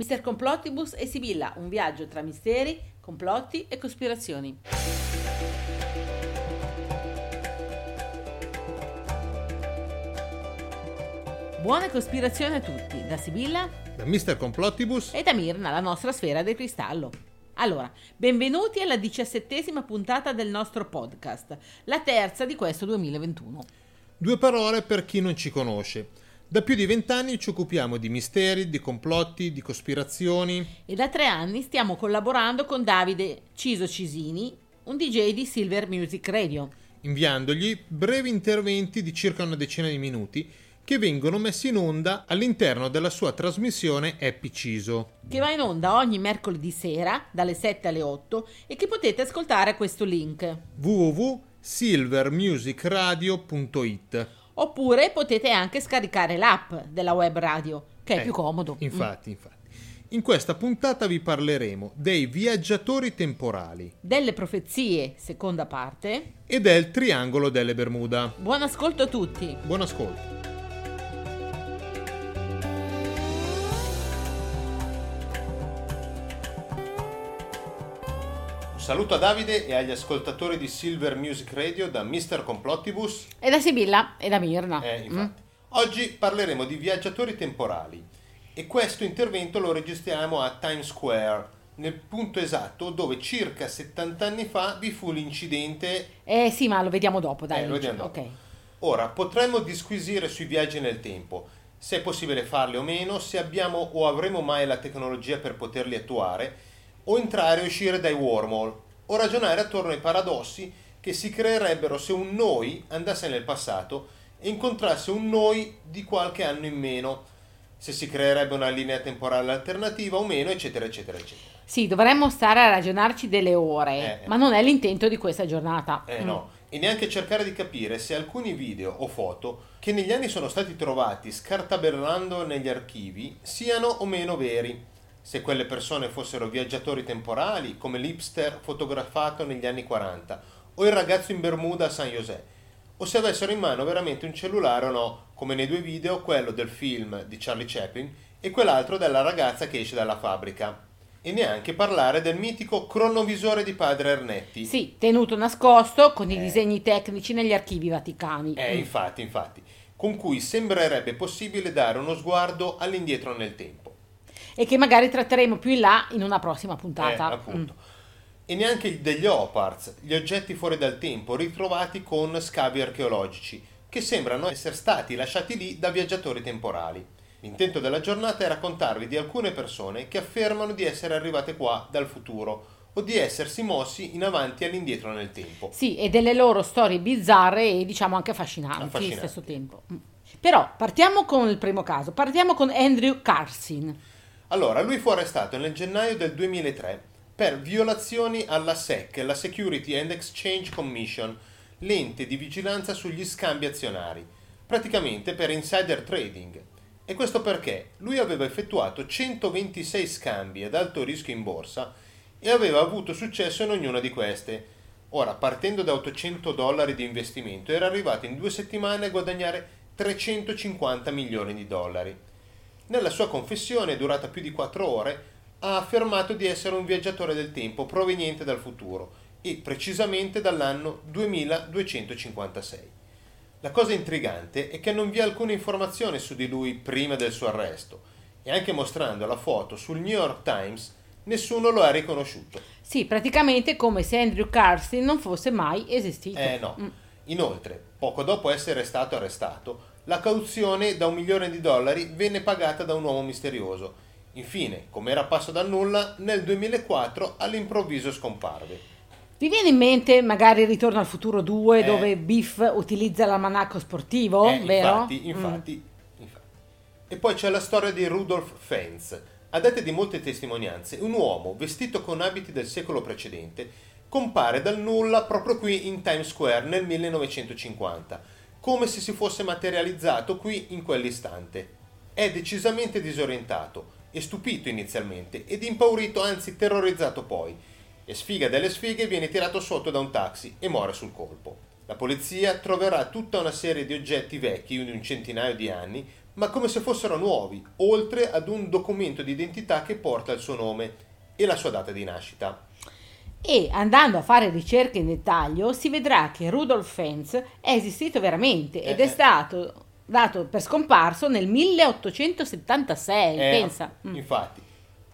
Mister Complottibus e Sibilla, un viaggio tra misteri, complotti e cospirazioni. Buone cospirazioni a tutti, da Sibilla da Mr. Complottibus e da Mirna, la nostra sfera del cristallo. Allora, benvenuti alla diciassettesima puntata del nostro podcast, la terza di questo 2021. Due parole per chi non ci conosce. Da più di vent'anni ci occupiamo di misteri, di complotti, di cospirazioni. E da tre anni stiamo collaborando con Davide Ciso Cisini, un DJ di Silver Music Radio. Inviandogli brevi interventi di circa una decina di minuti che vengono messi in onda all'interno della sua trasmissione Happy Ciso. Che va in onda ogni mercoledì sera dalle 7 alle 8 e che potete ascoltare a questo link www.silvermusicradio.it Oppure potete anche scaricare l'app della web radio, che è eh, più comodo. Infatti, mm. infatti. In questa puntata vi parleremo dei viaggiatori temporali, delle profezie, seconda parte, e del triangolo delle Bermuda. Buon ascolto a tutti. Buon ascolto. Saluto a Davide e agli ascoltatori di Silver Music Radio da Mr. Complottibus e da Sibilla e da Mirna. Eh, infatti. Mm. Oggi parleremo di viaggiatori temporali e questo intervento lo registriamo a Times Square, nel punto esatto dove circa 70 anni fa vi fu l'incidente. Eh sì, ma lo vediamo dopo, dai. Eh, lo vediamo dopo. Okay. Ora, potremmo disquisire sui viaggi nel tempo, se è possibile farli o meno, se abbiamo o avremo mai la tecnologia per poterli attuare o entrare e uscire dai wormhole, o ragionare attorno ai paradossi che si creerebbero se un noi andasse nel passato e incontrasse un noi di qualche anno in meno, se si creerebbe una linea temporale alternativa o meno, eccetera, eccetera, eccetera. Sì, dovremmo stare a ragionarci delle ore, eh, ma non è l'intento di questa giornata. Eh mm. no, e neanche cercare di capire se alcuni video o foto che negli anni sono stati trovati scartabellando negli archivi siano o meno veri se quelle persone fossero viaggiatori temporali, come l'hipster fotografato negli anni 40, o il ragazzo in Bermuda a San José, o se avessero in mano veramente un cellulare o no, come nei due video, quello del film di Charlie Chaplin e quell'altro della ragazza che esce dalla fabbrica. E neanche parlare del mitico cronovisore di padre Ernetti. Sì, tenuto nascosto con eh. i disegni tecnici negli archivi vaticani. Eh, infatti, infatti, con cui sembrerebbe possibile dare uno sguardo all'indietro nel tempo e che magari tratteremo più in là in una prossima puntata. Eh, appunto. Mm. E neanche degli Oparts, gli oggetti fuori dal tempo ritrovati con scavi archeologici, che sembrano essere stati lasciati lì da viaggiatori temporali. L'intento della giornata è raccontarvi di alcune persone che affermano di essere arrivate qua dal futuro o di essersi mossi in avanti e all'indietro nel tempo. Sì, e delle loro storie bizzarre e diciamo anche affascinanti, affascinanti. allo stesso tempo. Mm. Però partiamo con il primo caso, partiamo con Andrew Carson. Allora, lui fu arrestato nel gennaio del 2003 per violazioni alla SEC, la Security and Exchange Commission, l'ente di vigilanza sugli scambi azionari, praticamente per insider trading. E questo perché lui aveva effettuato 126 scambi ad alto rischio in borsa e aveva avuto successo in ognuna di queste. Ora, partendo da 800 dollari di investimento, era arrivato in due settimane a guadagnare 350 milioni di dollari. Nella sua confessione, durata più di quattro ore, ha affermato di essere un viaggiatore del tempo proveniente dal futuro e precisamente dall'anno 2256. La cosa intrigante è che non vi è alcuna informazione su di lui prima del suo arresto e anche mostrando la foto sul New York Times nessuno lo ha riconosciuto. Sì, praticamente come se Andrew Carson non fosse mai esistito. Eh no. Mm. Inoltre, poco dopo essere stato arrestato, la cauzione da un milione di dollari venne pagata da un uomo misterioso. Infine, come era passo dal nulla, nel 2004 all'improvviso scomparve. Vi viene in mente magari Ritorno al futuro 2 eh, dove Biff utilizza l'almanacco sportivo, eh, vero? Infatti, infatti, mm. infatti. E poi c'è la storia di Rudolf Fenz. A dette di molte testimonianze, un uomo vestito con abiti del secolo precedente compare dal nulla proprio qui in Times Square nel 1950 come se si fosse materializzato qui in quell'istante. È decisamente disorientato e stupito inizialmente ed impaurito, anzi terrorizzato poi. E sfiga delle sfighe viene tirato sotto da un taxi e muore sul colpo. La polizia troverà tutta una serie di oggetti vecchi di un centinaio di anni ma come se fossero nuovi, oltre ad un documento di identità che porta il suo nome e la sua data di nascita. E andando a fare ricerche in dettaglio si vedrà che Rudolf Fentz è esistito veramente ed Eh, è eh. stato dato per scomparso nel 1876, Eh, pensa. Mm. Infatti.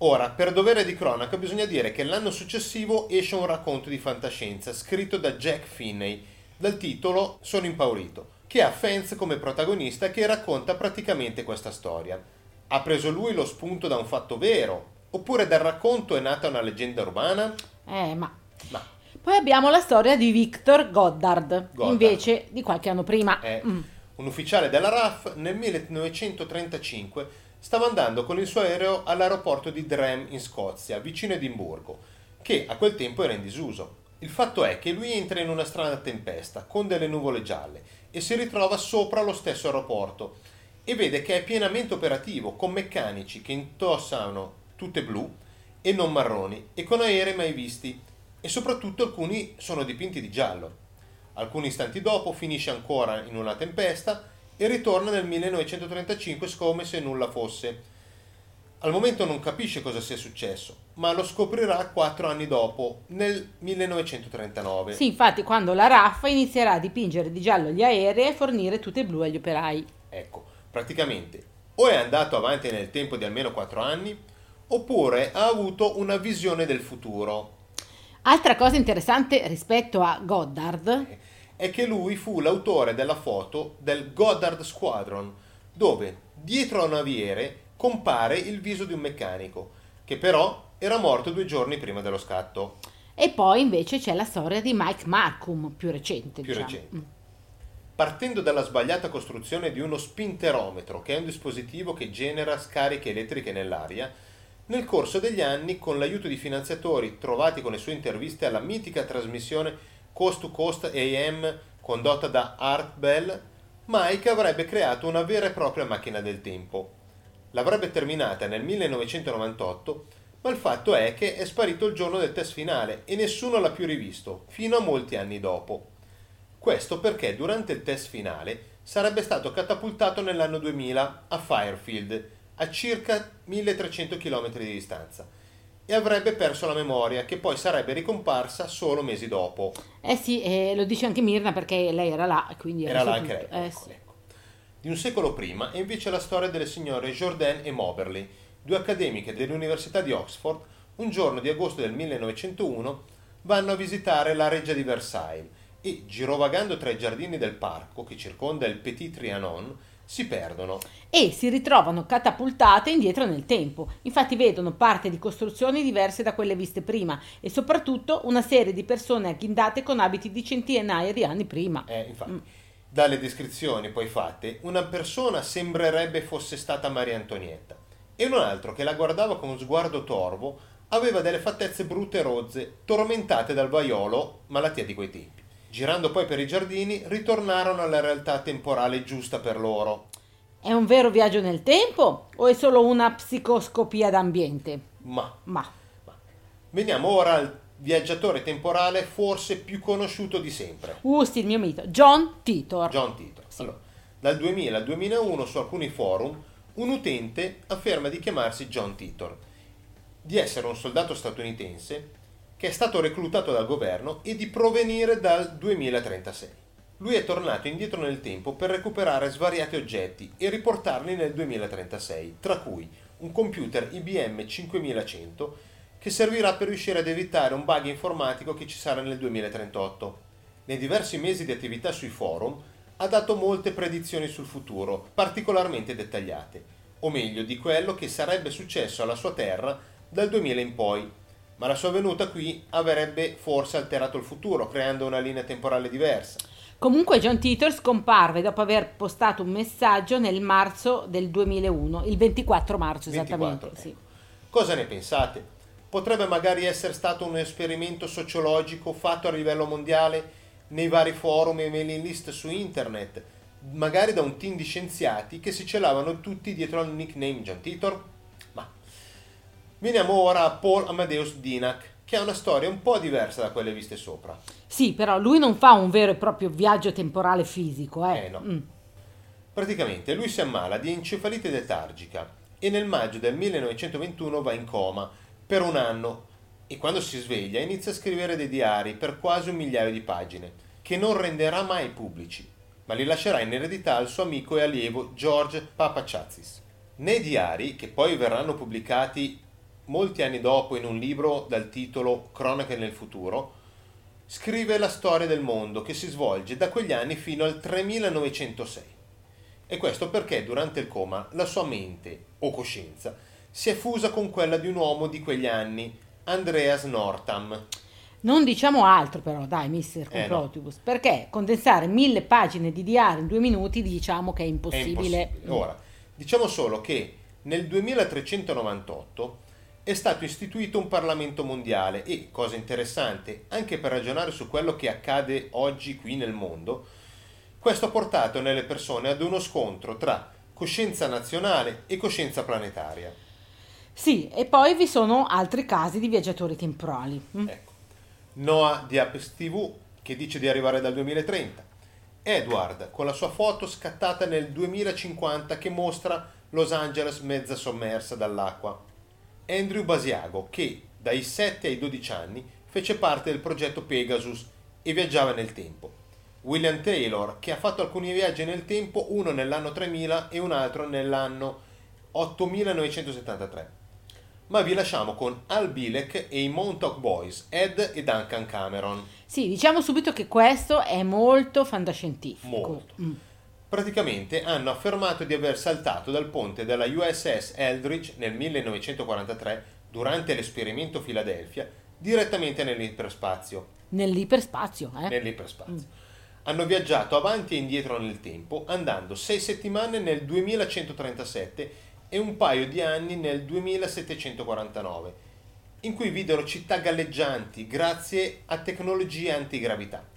Ora, per dovere di cronaca, bisogna dire che l'anno successivo esce un racconto di fantascienza scritto da Jack Finney dal titolo Sono impaurito, che ha Fence come protagonista che racconta praticamente questa storia. Ha preso lui lo spunto da un fatto vero? Oppure dal racconto è nata una leggenda urbana? Eh, ma Ma poi abbiamo la storia di Victor Goddard, Goddard. invece di qualche anno prima. è Mm. un ufficiale della RAF nel 1935 stava andando con il suo aereo all'aeroporto di Drem in Scozia, vicino Edimburgo, che a quel tempo era in disuso. Il fatto è che lui entra in una strana tempesta con delle nuvole gialle e si ritrova sopra lo stesso aeroporto e vede che è pienamente operativo con meccanici che indossano tutte blu e non marroni e con aerei mai visti e soprattutto alcuni sono dipinti di giallo. Alcuni istanti dopo finisce ancora in una tempesta e ritorna nel 1935 come se nulla fosse. Al momento non capisce cosa sia successo, ma lo scoprirà quattro anni dopo, nel 1939. Sì, infatti, quando la RAF inizierà a dipingere di giallo gli aerei e fornire tutte blu agli operai. Ecco, praticamente o è andato avanti nel tempo di almeno quattro anni, oppure ha avuto una visione del futuro. Altra cosa interessante rispetto a Goddard È che lui fu l'autore della foto del Goddard Squadron, dove dietro a un naviere compare il viso di un meccanico, che però era morto due giorni prima dello scatto. e poi invece c'è la storia di Mike Markham, più recente. Più diciamo. recente. Partendo dalla sbagliata costruzione di uno spinterometro, che è un dispositivo che genera scariche elettriche nell'aria, nel corso degli anni, con l'aiuto di finanziatori trovati con le sue interviste alla mitica trasmissione Coast to Coast AM condotta da Art Bell, Mike avrebbe creato una vera e propria macchina del tempo. L'avrebbe terminata nel 1998, ma il fatto è che è sparito il giorno del test finale e nessuno l'ha più rivisto, fino a molti anni dopo. Questo perché durante il test finale sarebbe stato catapultato nell'anno 2000 a Firefield, a circa 1300 km di distanza, e avrebbe perso la memoria, che poi sarebbe ricomparsa solo mesi dopo. Eh sì, eh, lo dice anche Mirna perché lei era là quindi Era là saputo. anche lei. Eh ecco, sì. ecco. Di un secolo prima è invece la storia delle signore Jordan e Moberly, due accademiche dell'Università di Oxford, un giorno di agosto del 1901 vanno a visitare la reggia di Versailles e, girovagando tra i giardini del parco che circonda il Petit Trianon, si perdono. E si ritrovano catapultate indietro nel tempo. Infatti vedono parte di costruzioni diverse da quelle viste prima e soprattutto una serie di persone agghindate con abiti di centinaia di anni prima. Eh, infatti, Mm. dalle descrizioni poi fatte, una persona sembrerebbe fosse stata Maria Antonietta e un altro che la guardava con sguardo torvo aveva delle fattezze brutte e rozze, tormentate dal vaiolo, malattia di quei tempi. Girando poi per i giardini, ritornarono alla realtà temporale giusta per loro. È un vero viaggio nel tempo o è solo una psicoscopia d'ambiente? Ma, Ma ma. Veniamo ora al viaggiatore temporale forse più conosciuto di sempre. uh, sì, il mio mito, John Titor. John Titor. Allora, dal 2000 al 2001 su alcuni forum un utente afferma di chiamarsi John Titor, di essere un soldato statunitense che è stato reclutato dal governo e di provenire dal 2036. Lui è tornato indietro nel tempo per recuperare svariati oggetti e riportarli nel 2036, tra cui un computer IBM 5100 che servirà per riuscire ad evitare un bug informatico che ci sarà nel 2038. Nei diversi mesi di attività sui forum ha dato molte predizioni sul futuro, particolarmente dettagliate, o meglio di quello che sarebbe successo alla sua terra dal 2000 in poi, ma la sua venuta qui avrebbe forse alterato il futuro, creando una linea temporale diversa. Comunque John Titor scomparve dopo aver postato un messaggio nel marzo del 2001, il 24 marzo 24, esattamente. sì. ecco. Cosa ne pensate? Potrebbe magari essere stato un esperimento sociologico fatto a livello mondiale nei vari forum e mailing list su internet, magari da un team di scienziati che si celavano tutti dietro al nickname John Titor? Veniamo ora a Paul Amadeus Dinac, che ha una storia un po' diversa da quelle viste sopra. Sì, però lui non fa un vero e proprio viaggio temporale fisico, eh. Eh, no. Mm. Praticamente lui si ammala di encefalite letargica e nel maggio del 1921 va in coma per un anno e quando si sveglia inizia a scrivere dei diari per quasi un migliaio di pagine, che non renderà mai pubblici, ma li lascerà in eredità al suo amico e allievo George Papaciazis. Nei diari, che poi verranno pubblicati molti anni dopo in un libro dal titolo Cronache nel futuro, scrive la storia del mondo che si svolge da quegli anni fino al 3906. E questo perché durante il coma la sua mente o coscienza si è fusa con quella di un uomo di quegli anni, Andreas Northam. Non diciamo altro però, dai, mister Eh, Complotibus, perché condensare mille pagine di diario in due minuti diciamo che è È impossibile. impossibile. Ora, diciamo solo che nel 2398 è stato istituito un Parlamento mondiale e, cosa interessante, anche per ragionare su quello che accade oggi qui nel mondo, questo ha portato nelle persone ad uno scontro tra coscienza nazionale e coscienza planetaria. Sì, e poi vi sono altri casi di viaggiatori temporali. mm? Ecco. Noah di Apes TV che dice di arrivare dal 2030. Edward con la sua foto scattata nel 2050 che mostra Los Angeles mezza sommersa dall'acqua. Andrew Basiago che dai 7 ai 12 anni fece parte del progetto Pegasus e viaggiava nel tempo. William Taylor che ha fatto alcuni viaggi nel tempo, uno nell'anno 3000 e un altro nell'anno 8973 ma vi lasciamo con Al Bilek e i Montauk Boys, Ed e Duncan Cameron. Sì, diciamo subito che questo è molto fantascientifico. Molto. Mm. Praticamente hanno affermato di aver saltato dal ponte della USS Eldridge nel 1943 durante l'esperimento Philadelphia direttamente nell'iperspazio. Nell'iperspazio, eh? nell'iperspazio. Hanno viaggiato avanti e indietro nel tempo, andando sei settimane nel 2137 e un paio di anni nel 2749, in cui videro città galleggianti grazie a tecnologie antigravità.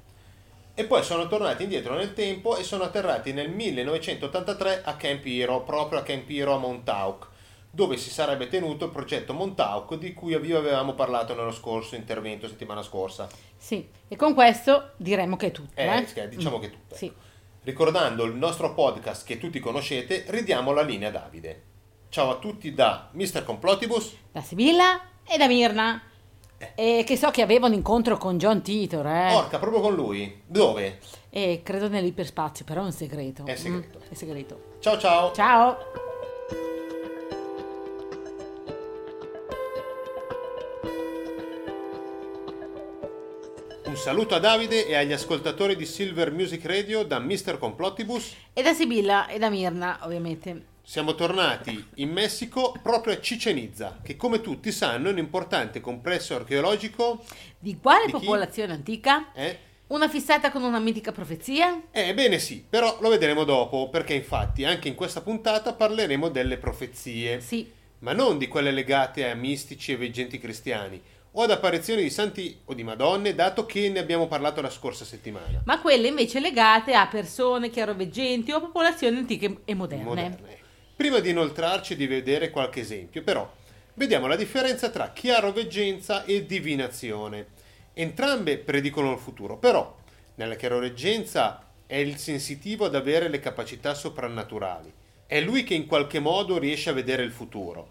E poi sono tornati indietro nel tempo e sono atterrati nel 1983 a Camp Hero, proprio a Camp Hero a Montauk, dove si sarebbe tenuto il progetto Montauk di cui vi avevamo parlato nello scorso intervento settimana scorsa. Sì, e con questo diremo che è tutto. Eh, Eh, diciamo che è tutto. Sì. Ricordando il nostro podcast che tutti conoscete, ridiamo la linea a Davide. Ciao a tutti da Mr. Complotibus. Da Sibilla e da Mirna. E che so che aveva un incontro con John Titor, eh? Orca, proprio con lui. Dove? E credo nell'iperspazio, però è un segreto. È segreto. Mm, è segreto. Ciao ciao. Ciao! Un saluto a Davide e agli ascoltatori di Silver Music Radio da Mr. Complotibus. E da Sibilla e da Mirna, ovviamente. Siamo tornati in Messico proprio a Chichen Itza, che come tutti sanno è un importante complesso archeologico. Di quale Di popolazione antica? Eh? Una fissata con una mitica profezia? Ebbene sì, però lo vedremo dopo, perché infatti anche in questa puntata parleremo delle profezie. Sì. ma non di quelle legate a mistici e veggenti cristiani o ad apparizioni di santi o di madonne, dato che ne abbiamo parlato la scorsa settimana. Ma quelle invece legate a persone chiaroveggenti o popolazioni antiche e moderne. Moderne. Prima di inoltrarci e di vedere qualche esempio, però, vediamo la differenza tra chiaroveggenza e divinazione. Entrambe predicono il futuro, però nella chiaroveggenza è il sensitivo ad avere le capacità soprannaturali. È lui che in qualche modo riesce a vedere il futuro.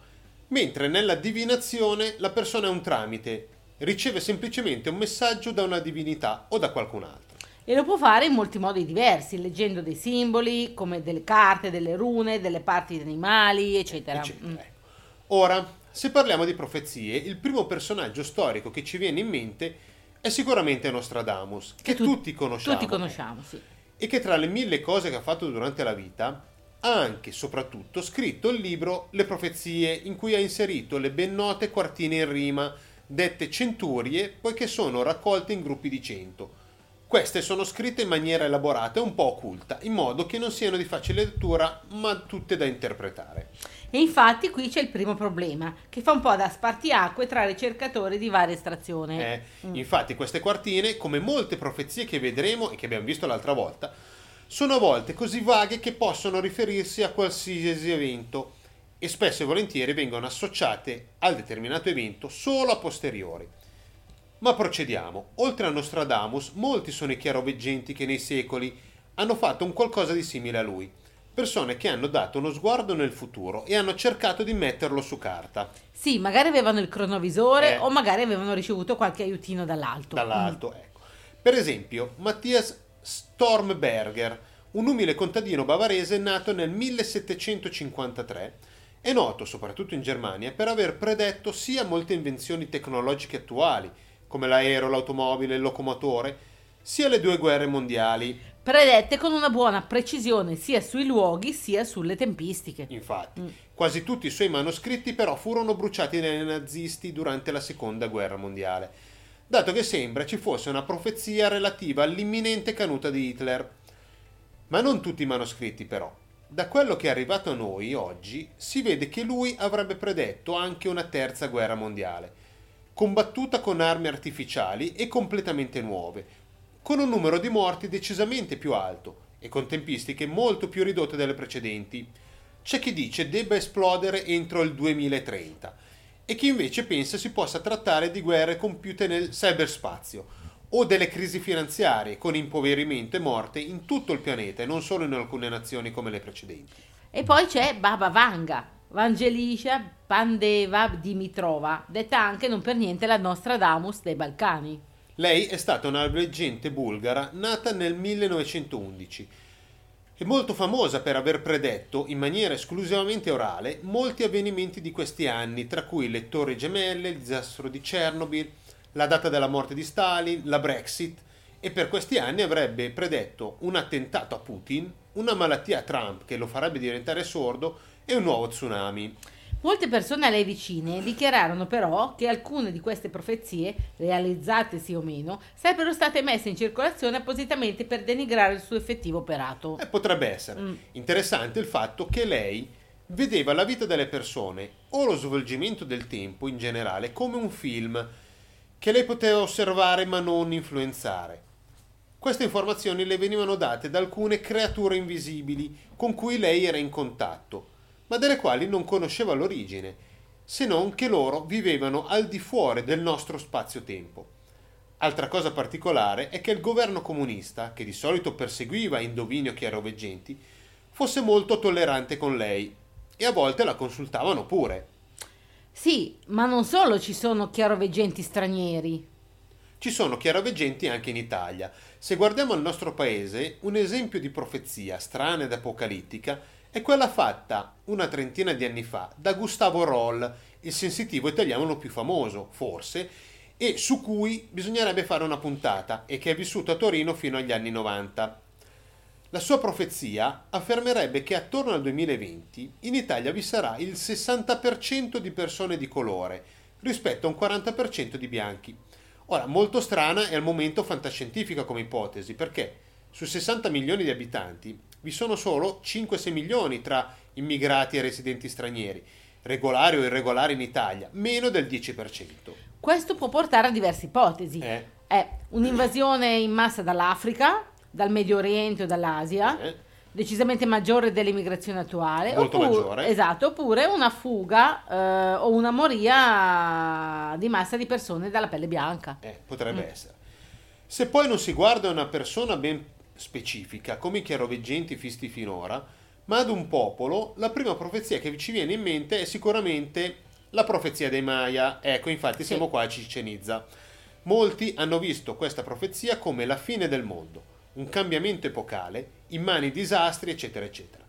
Mentre nella divinazione la persona è un tramite, riceve semplicemente un messaggio da una divinità o da qualcun altro. E lo può fare in molti modi diversi, leggendo dei simboli, come delle carte, delle rune, delle parti di animali, eccetera. eccetera, Mm. ecco. Ora, se parliamo di profezie, il primo personaggio storico che ci viene in mente è sicuramente Nostradamus, che tu- tutti conosciamo. Tutti conosciamo, sì. E che tra le mille cose che ha fatto durante la vita ha anche, soprattutto, scritto il libro Le profezie, in cui ha inserito le ben note quartine in rima, dette centurie, poiché sono raccolte in gruppi di cento. Queste sono scritte in maniera elaborata e un po' occulta, in modo che non siano di facile lettura, ma tutte da interpretare. E infatti qui c'è il primo problema, che fa un po' da spartiacque tra ricercatori di varia estrazione. Eh, Infatti queste quartine, come molte profezie che vedremo e che abbiamo visto l'altra volta, sono a volte così vaghe che possono riferirsi a qualsiasi evento e spesso e volentieri vengono associate al determinato evento solo a posteriori. Ma procediamo. Oltre a Nostradamus, molti sono i chiaroveggenti che nei secoli hanno fatto un qualcosa di simile a lui. persone che hanno dato uno sguardo nel futuro e hanno cercato di metterlo su carta. Sì, magari avevano il cronovisore Eh. o magari avevano ricevuto qualche aiutino dall'alto. dall'alto. Ecco. Per esempio, Mattias Stormberger, un umile contadino bavarese nato nel 1753, è noto, soprattutto in Germania, per aver predetto sia molte invenzioni tecnologiche attuali, come l'aereo, l'automobile, il locomotore, sia le due guerre mondiali. Predette con una buona precisione sia sui luoghi sia sulle tempistiche. Infatti, Mm. quasi tutti i suoi manoscritti però furono bruciati dai nazisti durante la seconda guerra mondiale, dato che sembra ci fosse una profezia relativa all'imminente caduta di Hitler. Ma non tutti i manoscritti però. Da quello che è arrivato a noi oggi si vede che lui avrebbe predetto anche una terza guerra mondiale, combattuta con armi artificiali e completamente nuove, con un numero di morti decisamente più alto e con tempistiche molto più ridotte delle precedenti. C'è chi dice debba esplodere entro il 2030 e chi invece pensa si possa trattare di guerre compiute nel cyberspazio o delle crisi finanziarie con impoverimento e morte in tutto il pianeta e non solo in alcune nazioni come le precedenti. E poi c'è Baba Vanga, Vangelisha Pandeva Dimitrova, detta anche non per niente la Nostradamus dei Balcani. Lei è stata una leggente bulgara nata nel 1911 e molto famosa per aver predetto in maniera esclusivamente orale molti avvenimenti di questi anni, tra cui le torri gemelle, il disastro di Chernobyl, la data della morte di Stalin, la Brexit e per questi anni avrebbe predetto un attentato a Putin, una malattia a Trump che lo farebbe diventare sordo e un nuovo tsunami. Molte persone a lei vicine dichiararono però che alcune di queste profezie, realizzate sì o meno, sarebbero state messe in circolazione appositamente per denigrare il suo effettivo operato. Eh, potrebbe essere. Mm. Interessante il fatto che lei vedeva la vita delle persone o lo svolgimento del tempo in generale come un film che lei poteva osservare ma non influenzare. Queste informazioni le venivano date da alcune creature invisibili con cui lei era in contatto, ma delle quali non conosceva l'origine, se non che loro vivevano al di fuori del nostro spazio-tempo. Altra cosa particolare è che il governo comunista, che di solito perseguiva indovinio chiaroveggenti, fosse molto tollerante con lei e a volte la consultavano pure. Sì, ma non solo ci sono chiaroveggenti stranieri. Ci sono chiaroveggenti anche in Italia. Se guardiamo al nostro paese, un esempio di profezia strana ed apocalittica è quella fatta una trentina di anni fa da Gustavo Roll, il sensitivo italiano più famoso, forse, e su cui bisognerebbe fare una puntata e che è vissuto a Torino fino agli anni 90. La sua profezia affermerebbe che attorno al 2020 in Italia vi sarà il 60% di persone di colore rispetto a un 40% di bianchi. Ora, molto strana e al momento fantascientifica come ipotesi, perché su 60 milioni di abitanti vi sono solo 5-6 milioni tra immigrati e residenti stranieri, regolari o irregolari in Italia, meno del 10%. Questo può portare a diverse ipotesi. Eh, È un'invasione in massa dall'Africa, dal Medio Oriente o dall'Asia, eh. decisamente maggiore dell'immigrazione attuale. Molto oppure- maggiore. Esatto, oppure una fuga eh, o una moria di massa di persone dalla pelle bianca. Eh, potrebbe Mm. essere. Se poi non si guarda una persona ben specifica, come i chiaroveggenti visti finora, ma ad un popolo, la prima profezia che ci viene in mente è sicuramente la profezia dei Maya. Ecco, infatti Sì. siamo qua a Chichen Itza. Molti hanno visto questa profezia come la fine del mondo, un cambiamento epocale, immani disastri, eccetera, eccetera.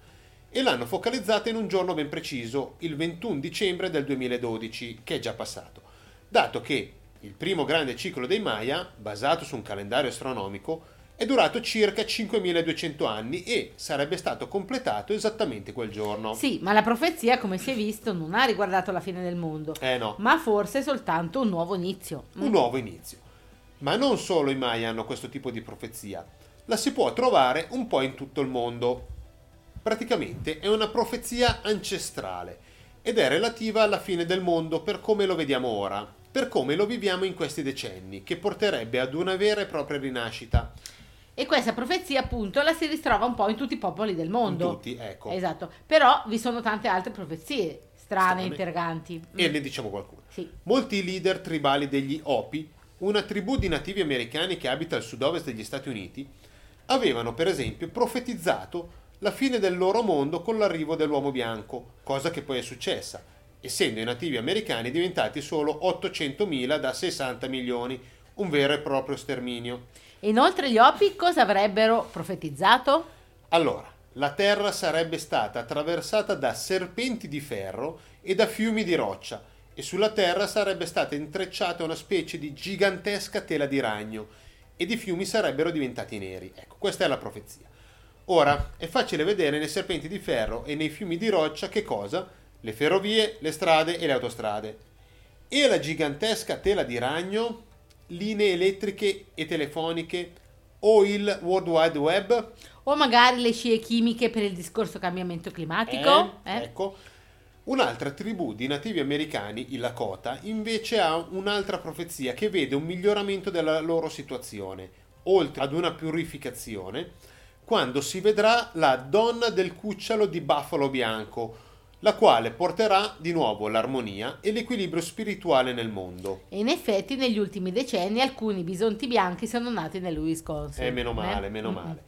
E l'hanno focalizzata in un giorno ben preciso, il 21 dicembre del 2012, che è già passato, dato che il primo grande ciclo dei Maya, basato su un calendario astronomico, è durato circa 5200 anni e sarebbe stato completato esattamente quel giorno. Sì, ma la profezia, come si è visto, non ha riguardato la fine del mondo, Eh no, ma forse soltanto un nuovo inizio. Un nuovo inizio. Ma non solo i Maya hanno questo tipo di profezia, la si può trovare un po' in tutto il mondo. Praticamente è una profezia ancestrale ed è relativa alla fine del mondo per come lo vediamo ora, per come lo viviamo in questi decenni, che porterebbe ad una vera e propria rinascita. E questa profezia, appunto, la si ritrova un po' in tutti i popoli del In mondo. tutti, ecco. Esatto, però vi sono tante altre profezie strane, Strane. interroganti. E Mm. ne diciamo qualcuna. Sì. Molti leader tribali degli Hopi, una tribù di nativi americani che abita al sud-ovest degli Stati Uniti, avevano per esempio profetizzato la fine del loro mondo con l'arrivo dell'uomo bianco, cosa che poi è successa, essendo i nativi americani diventati solo 800.000 da 60 milioni, un vero e proprio sterminio. Inoltre gli Opi cosa avrebbero profetizzato? Allora, la terra sarebbe stata attraversata da serpenti di ferro e da fiumi di roccia, e sulla terra sarebbe stata intrecciata una specie di gigantesca tela di ragno, ed i fiumi sarebbero diventati neri. Ecco, questa è la profezia. Ora, è facile vedere nei serpenti di ferro e nei fiumi di roccia che cosa? Le ferrovie, le strade e le autostrade. E la gigantesca tela di ragno? Linee elettriche e telefoniche o il World Wide Web? O magari le scie chimiche per il discorso cambiamento climatico? Eh, Ecco. Un'altra tribù di nativi americani, i Lakota, invece ha un'altra profezia che vede un miglioramento della loro situazione, oltre ad una purificazione, quando si vedrà la donna del cucciolo di Buffalo Bianco, la quale porterà di nuovo l'armonia e l'equilibrio spirituale nel mondo. E in effetti negli ultimi decenni alcuni bisonti bianchi sono nati nel Wisconsin. Eh, meno male, Eh? meno male.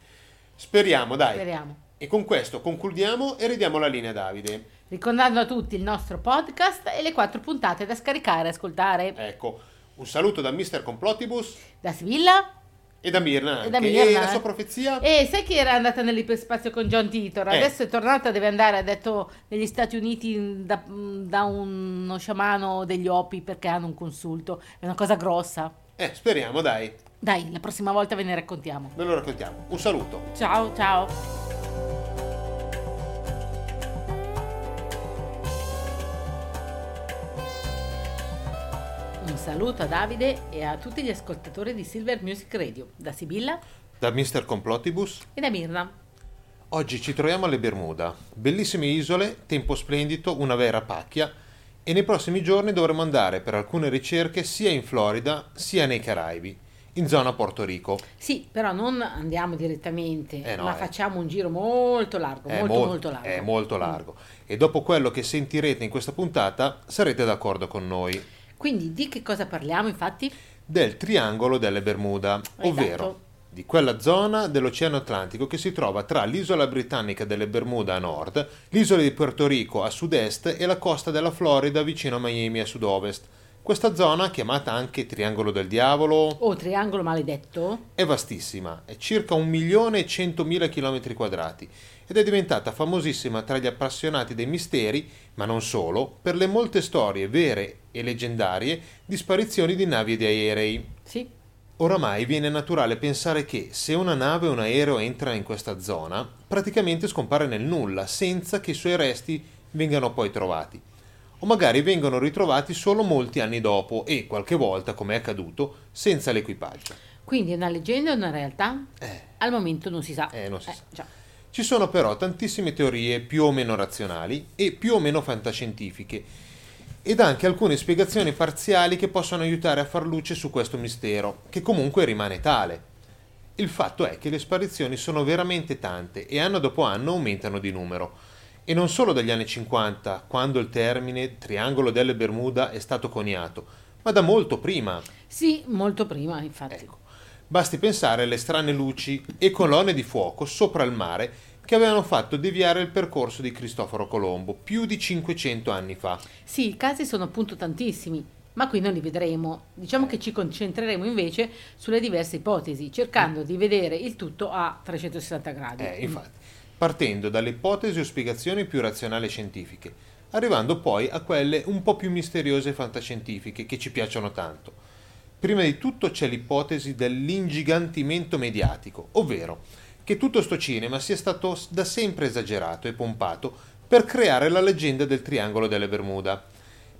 Speriamo, dai. Speriamo. E con questo concludiamo e ridiamo la linea a Davide. Ricordando a tutti il nostro podcast e le quattro puntate da scaricare e ascoltare. Ecco, un saluto da Mr. Complotibus Da Sivilla e da Mirna e da. Mirna. E la eh. sua profezia? E sai che era andata nell'iperspazio con John Titor? Eh. Adesso è tornata, deve andare, ha detto, negli Stati Uniti da, da uno sciamano degli Opi perché hanno un consulto. È una cosa grossa. Eh, speriamo, dai. Dai, la prossima volta ve ne raccontiamo. Ve lo raccontiamo. Un saluto. Ciao, ciao. Saluto a Davide e a tutti gli ascoltatori di Silver Music Radio, da Sibilla Da Mr. Complotibus. e da Mirna. Oggi ci troviamo alle Bermuda. Bellissime isole, tempo splendido, una vera pacchia. E nei prossimi giorni dovremo andare per alcune ricerche sia in Florida sia nei Caraibi, in zona Porto Rico. Sì, però non andiamo direttamente, Eh no, ma eh. facciamo un giro molto largo, È molto mol- molto largo. È molto largo. E dopo quello che sentirete in questa puntata sarete d'accordo con noi. Quindi di che cosa parliamo infatti? del triangolo delle Bermuda, ovvero Esatto. di quella zona dell'Oceano Atlantico che si trova tra l'isola britannica delle Bermuda a nord, l'isola di Puerto Rico a sud-est e la costa della Florida vicino a Miami a sud-ovest. Questa zona, chiamata anche Triangolo del Diavolo, O triangolo maledetto? è vastissima, è circa 1 milione e 100.000 km quadrati ed è diventata famosissima tra gli appassionati dei misteri, ma non solo, per le molte storie vere e leggendarie di sparizioni di navi e di aerei. Sì. Oramai viene naturale pensare che se una nave o un aereo entra in questa zona, praticamente scompare nel nulla, senza che i suoi resti vengano poi trovati. O magari vengono ritrovati solo molti anni dopo e, qualche volta, come è accaduto, senza l'equipaggio. Quindi è una leggenda o una realtà? Eh, Al momento non si sa. Eh, non si sa. già. Ci sono però tantissime teorie più o meno razionali e più o meno fantascientifiche ed anche alcune spiegazioni parziali che possono aiutare a far luce su questo mistero, che comunque rimane tale. Il fatto è che le sparizioni sono veramente tante e anno dopo anno aumentano di numero. E non solo dagli anni 50, quando il termine Triangolo delle Bermuda è stato coniato, ma da molto prima. Sì, molto prima, infatti. Ecco, basti pensare alle strane luci e colonne di fuoco sopra il mare che avevano fatto deviare il percorso di Cristoforo Colombo più di 500 anni fa. Sì, i casi sono appunto tantissimi, ma qui non li vedremo. Diciamo che ci concentreremo invece sulle diverse ipotesi, cercando di vedere il tutto a 360 gradi. Eh, infatti, partendo dalle ipotesi o spiegazioni più razionali e scientifiche, arrivando poi a quelle un po' più misteriose e fantascientifiche che ci piacciono tanto. Prima di tutto c'è l'ipotesi dell'ingigantimento mediatico, ovvero che tutto sto cinema sia stato da sempre esagerato e pompato per creare la leggenda del triangolo delle Bermuda.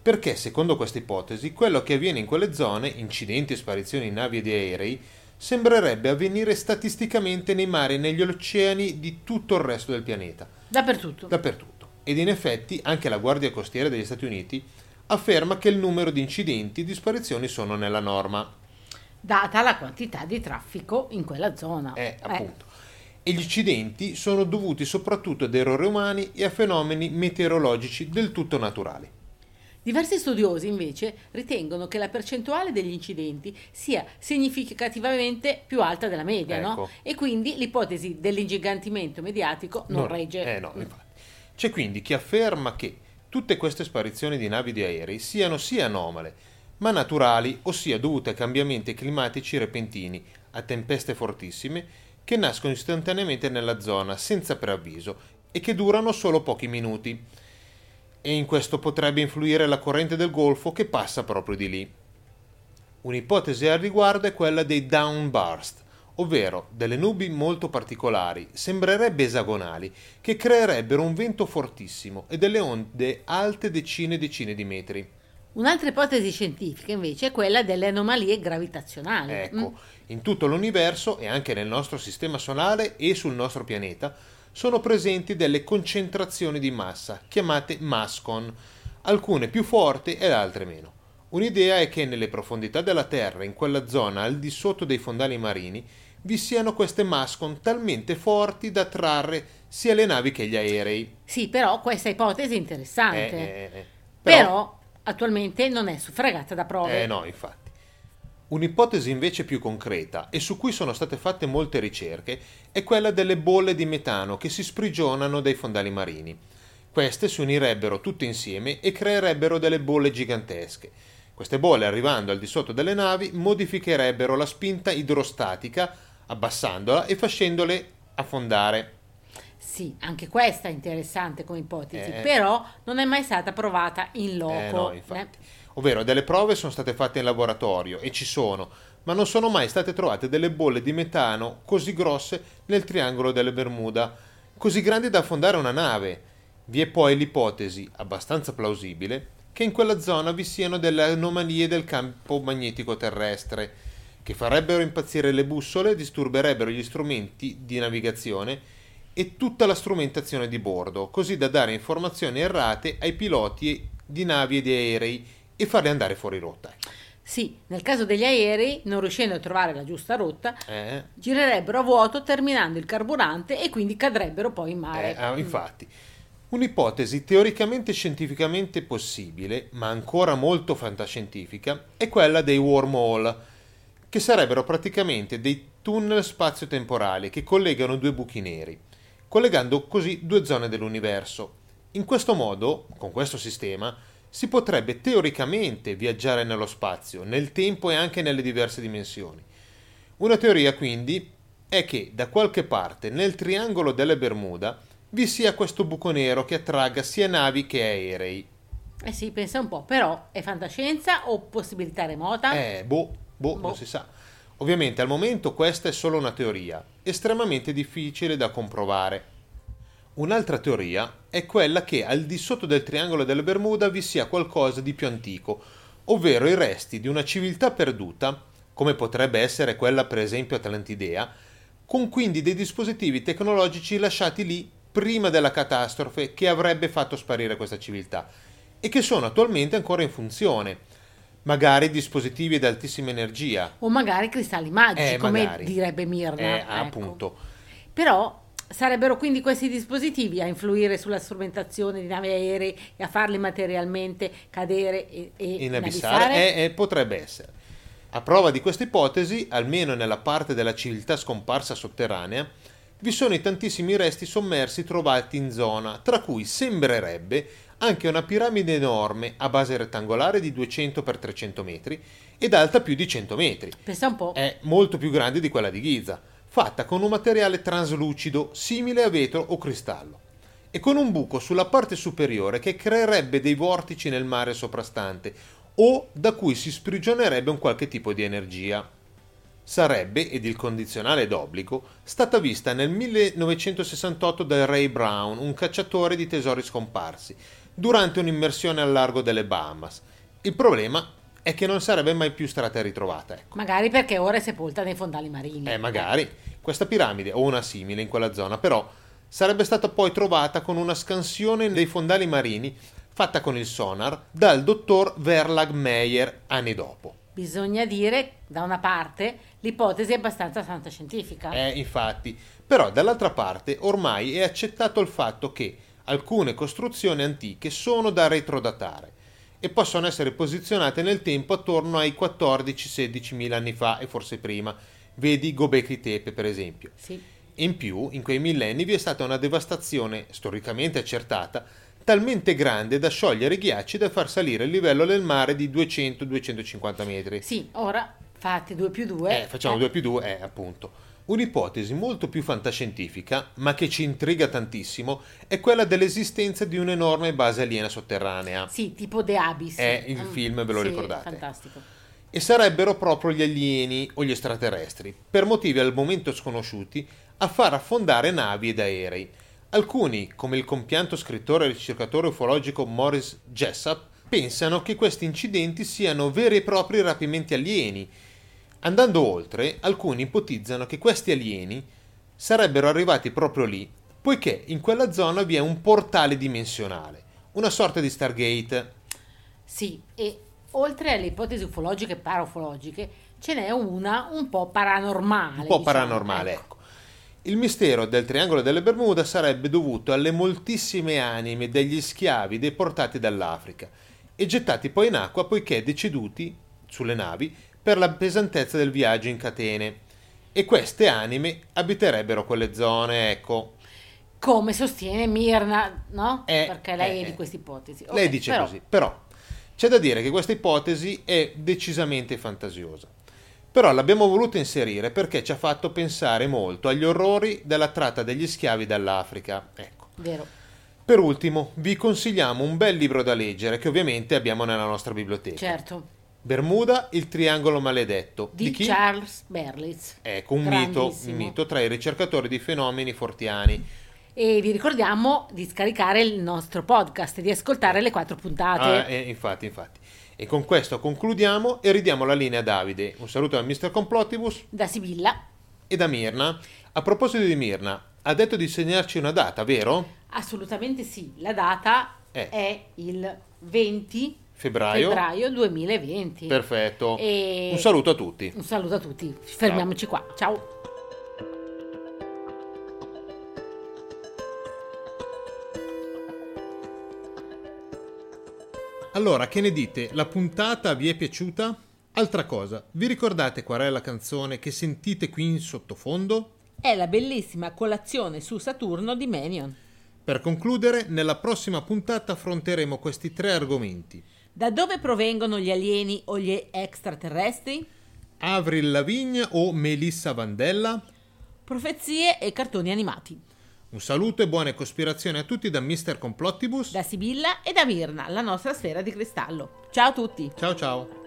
Perché, secondo questa ipotesi, quello che avviene in quelle zone, incidenti e sparizioni di navi e di aerei, sembrerebbe avvenire statisticamente nei mari e negli oceani di tutto il resto del pianeta, Dappertutto. dappertutto. Ed in effetti anche la Guardia Costiera degli Stati Uniti afferma che il numero di incidenti e di sparizioni sono nella norma. Data la quantità di traffico in quella zona. Eh, appunto. E gli incidenti sono dovuti soprattutto ad errori umani e a fenomeni meteorologici del tutto naturali. Diversi studiosi invece ritengono che la percentuale degli incidenti sia significativamente più alta della media, Ecco. no? E quindi l'ipotesi dell'ingigantimento mediatico non, Non- regge. Eh no, infatti. C'è quindi chi afferma che tutte queste sparizioni di navi di aerei siano sia anomale, ma naturali, ossia dovute a cambiamenti climatici repentini, a tempeste fortissime, che nascono istantaneamente nella zona senza preavviso e che durano solo pochi minuti. E in questo potrebbe influire la corrente del Golfo che passa proprio di lì. Un'ipotesi al riguardo è quella dei downburst, ovvero delle nubi molto particolari, sembrerebbe esagonali, che creerebbero un vento fortissimo e delle onde alte decine e decine di metri. Un'altra ipotesi scientifica invece è quella delle anomalie gravitazionali. Ecco, Mm. in tutto l'universo e anche nel nostro sistema solare e sul nostro pianeta sono presenti delle concentrazioni di massa, chiamate mascon, alcune più forti ed altre meno. Un'idea è che nelle profondità della Terra, in quella zona al di sotto dei fondali marini, vi siano queste mascon talmente forti da attrarre sia le navi che gli aerei. Sì, però questa ipotesi è interessante. Eh, eh, eh. Però, attualmente non è suffragata da prove. Eh no, infatti. Un'ipotesi invece più concreta e su cui sono state fatte molte ricerche è quella delle bolle di metano che si sprigionano dai fondali marini. Queste si unirebbero tutte insieme e creerebbero delle bolle gigantesche. Queste bolle, arrivando al di sotto delle navi, modificherebbero la spinta idrostatica, abbassandola e facendole affondare. Sì, anche questa è interessante come ipotesi, Eh. però non è mai stata provata in loco. Eh no, infatti. Ovvero, delle prove sono state fatte in laboratorio e ci sono, ma non sono mai state trovate delle bolle di metano così grosse nel triangolo delle Bermuda, così grandi da affondare una nave. Vi è poi l'ipotesi, abbastanza plausibile, che in quella zona vi siano delle anomalie del campo magnetico terrestre, che farebbero impazzire le bussole, disturberebbero gli strumenti di navigazione e tutta la strumentazione di bordo, così da dare informazioni errate ai piloti di navi e di aerei e farli andare fuori rotta. Sì, nel caso degli aerei, non riuscendo a trovare la giusta rotta, Eh, girerebbero a vuoto terminando il carburante e quindi cadrebbero poi in mare. eh, ah, infatti, un'ipotesi teoricamente scientificamente possibile, ma ancora molto fantascientifica, è quella dei wormhole, che sarebbero praticamente dei tunnel spazio-temporali che collegano due buchi neri, collegando così due zone dell'universo. In questo modo, con questo sistema, si potrebbe teoricamente viaggiare nello spazio, nel tempo e anche nelle diverse dimensioni. Una teoria quindi è che da qualche parte nel triangolo delle Bermuda vi sia questo buco nero che attragga sia navi che aerei. Eh sì, pensa un po', però è fantascienza o possibilità remota? Eh, boh, boh, Boh. non si sa. Ovviamente al momento questa è solo una teoria, estremamente difficile da comprovare. Un'altra teoria è quella che al di sotto del triangolo delle Bermuda vi sia qualcosa di più antico, ovvero i resti di una civiltà perduta, come potrebbe essere quella per esempio atlantidea, con quindi dei dispositivi tecnologici lasciati lì prima della catastrofe che avrebbe fatto sparire questa civiltà e che sono attualmente ancora in funzione. Magari dispositivi ad altissima energia. O magari cristalli magici, Eh, come magari. direbbe Mirna. Eh, ecco. appunto. Però sarebbero quindi questi dispositivi a influire sulla strumentazione di navi aeree e a farli materialmente cadere e, e Inabissare eh, eh, potrebbe essere. A prova di questa ipotesi, almeno nella parte della civiltà scomparsa sotterranea, vi sono i tantissimi resti sommersi trovati in zona, tra cui sembrerebbe anche una piramide enorme a base rettangolare di 200 x 300 metri ed alta più di 100 metri. Pensa un po'. È molto più grande di quella di Giza, fatta con un materiale traslucido simile a vetro o cristallo e con un buco sulla parte superiore che creerebbe dei vortici nel mare soprastante o da cui si sprigionerebbe un qualche tipo di energia. Sarebbe, ed il condizionale d'obbligo, stata vista nel 1968 da Ray Brown, un cacciatore di tesori scomparsi, durante un'immersione al largo delle Bahamas. Il problema è che non sarebbe mai più stata ritrovata. Ecco. Magari perché ora è sepolta nei fondali marini. Eh, magari. Questa piramide, o una simile in quella zona, però, sarebbe stata poi trovata con una scansione dei fondali marini fatta con il sonar dal dottor Verlag Meyer anni dopo. Bisogna dire, da una parte, l'ipotesi è abbastanza fantascientifica. Eh, infatti. Però, dall'altra parte, ormai è accettato il fatto che alcune costruzioni antiche sono da retrodatare e possono essere posizionate nel tempo attorno ai 14-16 mila anni fa e forse prima. Vedi Gobekli Tepe per esempio. Sì. In più, in quei millenni vi è stata una devastazione storicamente accertata talmente grande da sciogliere i ghiacci e da far salire il livello del mare di 200-250 metri. Sì, ora fate 2 più 2. Eh, facciamo 2 più 2, eh, appunto. Un'ipotesi molto più fantascientifica, ma che ci intriga tantissimo, è quella dell'esistenza di un'enorme base aliena sotterranea. Sì, tipo The Abyss. È il Mm, film, ve lo sì, ricordate? Fantastico. E sarebbero proprio gli alieni o gli extraterrestri, per motivi al momento sconosciuti, a far affondare navi ed aerei. Alcuni, come il compianto scrittore e ricercatore ufologico Morris Jessup, pensano che questi incidenti siano veri e propri rapimenti alieni. Andando oltre, alcuni ipotizzano che questi alieni sarebbero arrivati proprio lì, poiché in quella zona vi è un portale dimensionale, una sorta di Stargate. Sì, e oltre alle ipotesi ufologiche e paraufologiche, ce n'è una un po' paranormale. un po' diciamo, paranormale, ecco. ecco. Il mistero del triangolo delle Bermuda sarebbe dovuto alle moltissime anime degli schiavi deportati dall'Africa e gettati poi in acqua poiché deceduti sulle navi per la pesantezza del viaggio in catene. E queste anime abiterebbero quelle zone, ecco. Come sostiene Mirna, no? Eh, Perché lei eh, è di eh. questa ipotesi. Lei Ok, dice però- così, però c'è da dire che questa ipotesi è decisamente fantasiosa. Però l'abbiamo voluta inserire perché ci ha fatto pensare molto agli orrori della tratta degli schiavi dall'Africa. Ecco. Vero. Per ultimo, vi consigliamo un bel libro da leggere che ovviamente abbiamo nella nostra biblioteca. Certo. Bermuda, il triangolo maledetto. Di, chi? Charles Berlitz. Ecco, un mito, un mito tra i ricercatori di fenomeni fortiani. E vi ricordiamo di scaricare il nostro podcast e di ascoltare le quattro puntate. Ah, eh, infatti, infatti. E con questo concludiamo e ridiamo la linea a Davide. Un saluto da Mr. Complottibus Da Sibilla. e da Mirna. A proposito di Mirna, ha detto di segnarci una data, vero? Assolutamente sì. La data Eh. è il 20 Febbraio. febbraio 2020. Perfetto. E- Un saluto a tutti. Un saluto a tutti. Fermiamoci qua. Ciao. Allora, che ne dite? La puntata vi è piaciuta? Altra cosa, vi ricordate qual è la canzone che sentite qui in sottofondo? È la bellissima colazione su Saturno di Menion. Per concludere, nella prossima puntata affronteremo questi tre argomenti. Da dove provengono gli alieni o gli extraterrestri? Avril Lavigne o Melissa Vandella? Profezie e cartoni animati. Un saluto e buone cospirazioni a tutti da Mr. Complottibus. Da Sibilla e da Mirna, la nostra sfera di cristallo. Ciao a tutti! Ciao ciao.